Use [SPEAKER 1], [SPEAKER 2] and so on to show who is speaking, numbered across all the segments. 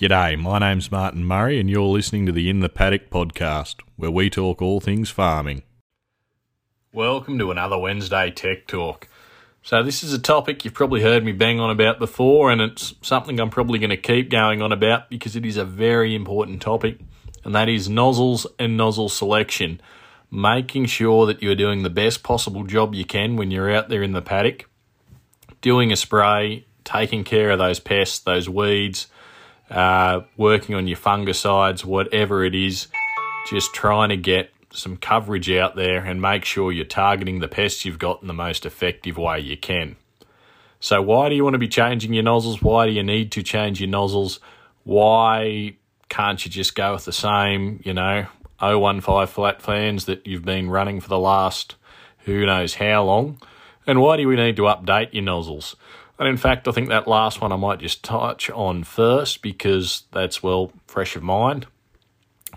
[SPEAKER 1] G'day, my name's Martin Murray, and you're listening to the In the Paddock podcast, where we talk all things farming. Welcome to another Wednesday Tech Talk. So, this is a topic you've probably heard me bang on about before, and it's something I'm probably going to keep going on about because it is a very important topic, and that is nozzles and nozzle selection. Making sure that you're doing the best possible job you can when you're out there in the paddock, doing a spray, taking care of those pests, those weeds uh, working on your fungicides, whatever it is, just trying to get some coverage out there and make sure you're targeting the pests you've got in the most effective way you can. So, why do you want to be changing your nozzles? Why do you need to change your nozzles? Why can't you just go with the same, you know, 015 flat fans that you've been running for the last who knows how long? And why do we need to update your nozzles? And in fact, I think that last one I might just touch on first because that's, well, fresh of mind.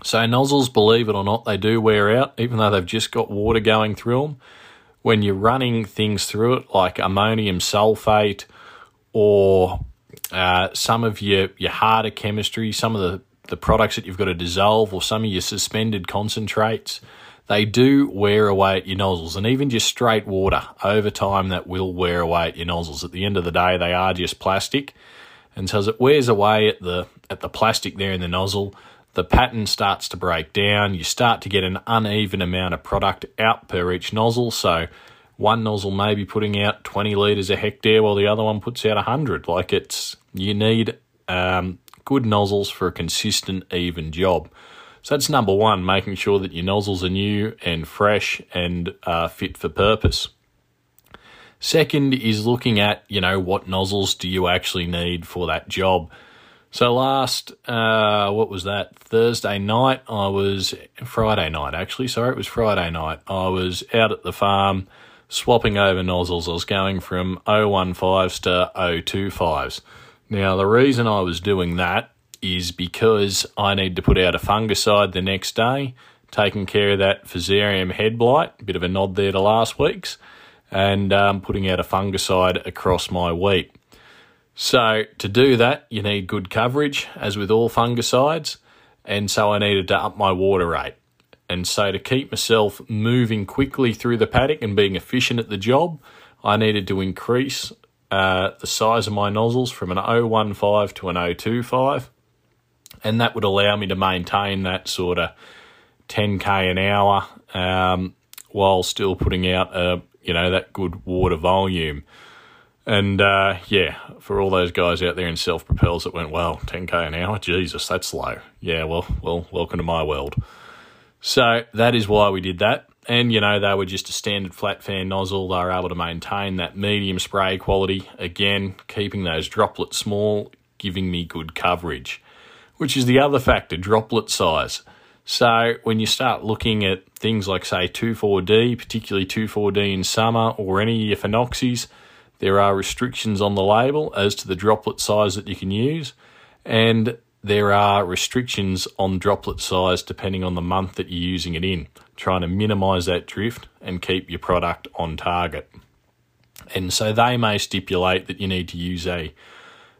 [SPEAKER 1] So, nozzles, believe it or not, they do wear out, even though they've just got water going through them. When you're running things through it, like ammonium sulfate or uh, some of your, your harder chemistry, some of the, the products that you've got to dissolve, or some of your suspended concentrates, they do wear away at your nozzles, and even just straight water over time that will wear away at your nozzles. At the end of the day, they are just plastic, and so as it wears away at the at the plastic there in the nozzle, the pattern starts to break down. You start to get an uneven amount of product out per each nozzle. So one nozzle may be putting out 20 litres a hectare while the other one puts out 100. Like it's, you need um, good nozzles for a consistent, even job. So that's number one, making sure that your nozzles are new and fresh and uh, fit for purpose. Second is looking at, you know, what nozzles do you actually need for that job. So last, uh, what was that? Thursday night, I was, Friday night actually, sorry, it was Friday night. I was out at the farm swapping over nozzles. I was going from 015s to 025s. Now, the reason I was doing that is because I need to put out a fungicide the next day, taking care of that Fusarium head blight, a bit of a nod there to last week's, and um, putting out a fungicide across my wheat. So, to do that, you need good coverage, as with all fungicides, and so I needed to up my water rate. And so, to keep myself moving quickly through the paddock and being efficient at the job, I needed to increase uh, the size of my nozzles from an 015 to an 025 and that would allow me to maintain that sort of 10k an hour um, while still putting out a you know that good water volume. And uh, yeah, for all those guys out there in self propels that went, well, 10k an hour, Jesus, that's low. Yeah, well, well, welcome to my world. So that is why we did that. And you know, they were just a standard flat fan nozzle. They were able to maintain that medium spray quality. Again, keeping those droplets small, giving me good coverage which is the other factor, droplet size. So when you start looking at things like, say, 2,4-D, particularly 2,4-D in summer, or any of your phenoxys, there are restrictions on the label as to the droplet size that you can use, and there are restrictions on droplet size depending on the month that you're using it in, trying to minimize that drift and keep your product on target. And so they may stipulate that you need to use a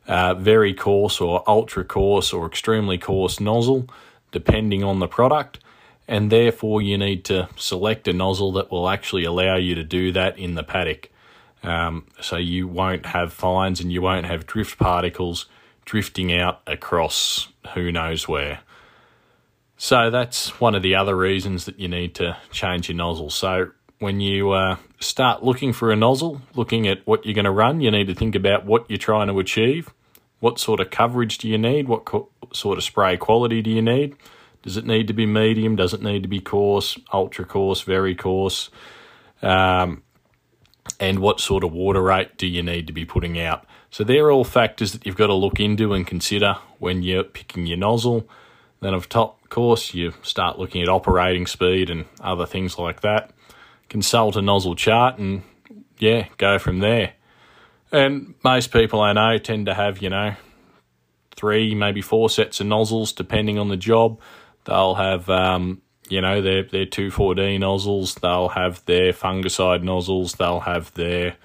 [SPEAKER 1] uh, very coarse or ultra coarse or extremely coarse nozzle, depending on the product. And therefore, you need to select a nozzle that will actually allow you to do that in the paddock. Um, so you won't have fines and you won't have drift particles drifting out across who knows where. So that's one of the other reasons that you need to change your nozzle. So when you uh, start looking for a nozzle, looking at what you're going to run, you need to think about what you're trying to achieve. What sort of coverage do you need? What co- sort of spray quality do you need? Does it need to be medium? Does it need to be coarse, ultra coarse, very coarse? Um, and what sort of water rate do you need to be putting out? So they're all factors that you've got to look into and consider when you're picking your nozzle. Then, of top course, you start looking at operating speed and other things like that consult a nozzle chart and yeah, go from there. And most people I know tend to have, you know, three, maybe four sets of nozzles depending on the job. They'll have, um, you know, their, their 2,4-D nozzles, they'll have their fungicide nozzles, they'll have their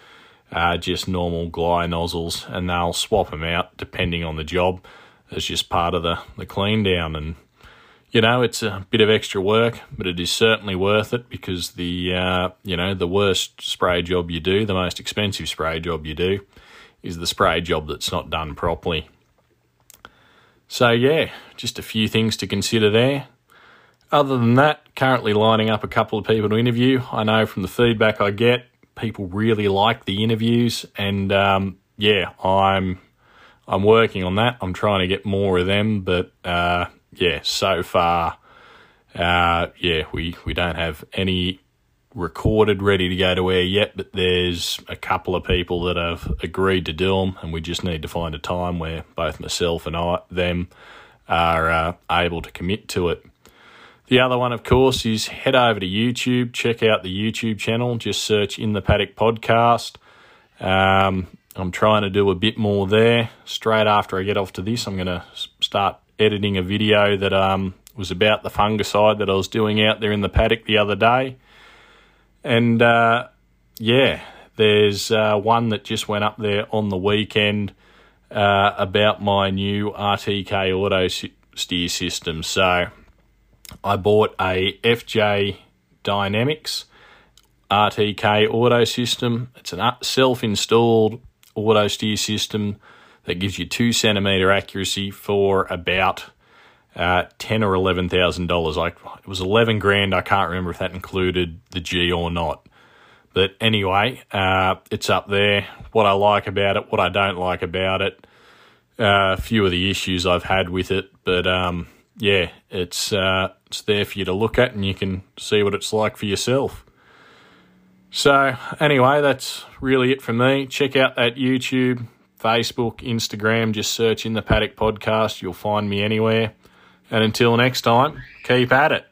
[SPEAKER 1] uh, just normal Glide nozzles, and they'll swap them out depending on the job. as just part of the, the clean down. And, you know, it's a bit of extra work, but it is certainly worth it because the, uh, you know, the worst spray job you do, the most expensive spray job you do, is the spray job that's not done properly. So, yeah, just a few things to consider there. Other than that, currently lining up a couple of people to interview. I know from the feedback I get, people really like the interviews, and um, yeah, I'm I'm working on that. I'm trying to get more of them, but uh, yeah, so far, uh, yeah, we we don't have any recorded ready to go to air yet, but there's a couple of people that have agreed to do them, and we just need to find a time where both myself and I them are uh, able to commit to it. The other one, of course, is head over to YouTube, check out the YouTube channel, just search In the Paddock Podcast. Um, I'm trying to do a bit more there. Straight after I get off to this, I'm going to start editing a video that um, was about the fungicide that I was doing out there in the paddock the other day. And uh, yeah, there's uh, one that just went up there on the weekend uh, about my new RTK auto steer system. So I bought a FJ Dynamics RTK auto system. It's a self installed auto steer system that gives you two centimeter accuracy for about uh, ten or eleven thousand dollars. Like it was eleven grand. I can't remember if that included the G or not. But anyway, uh, it's up there. What I like about it, what I don't like about it, uh, a few of the issues I've had with it. But um, yeah, it's uh, it's there for you to look at, and you can see what it's like for yourself. So, anyway, that's really it for me. Check out that YouTube, Facebook, Instagram. Just search in the Paddock Podcast. You'll find me anywhere. And until next time, keep at it.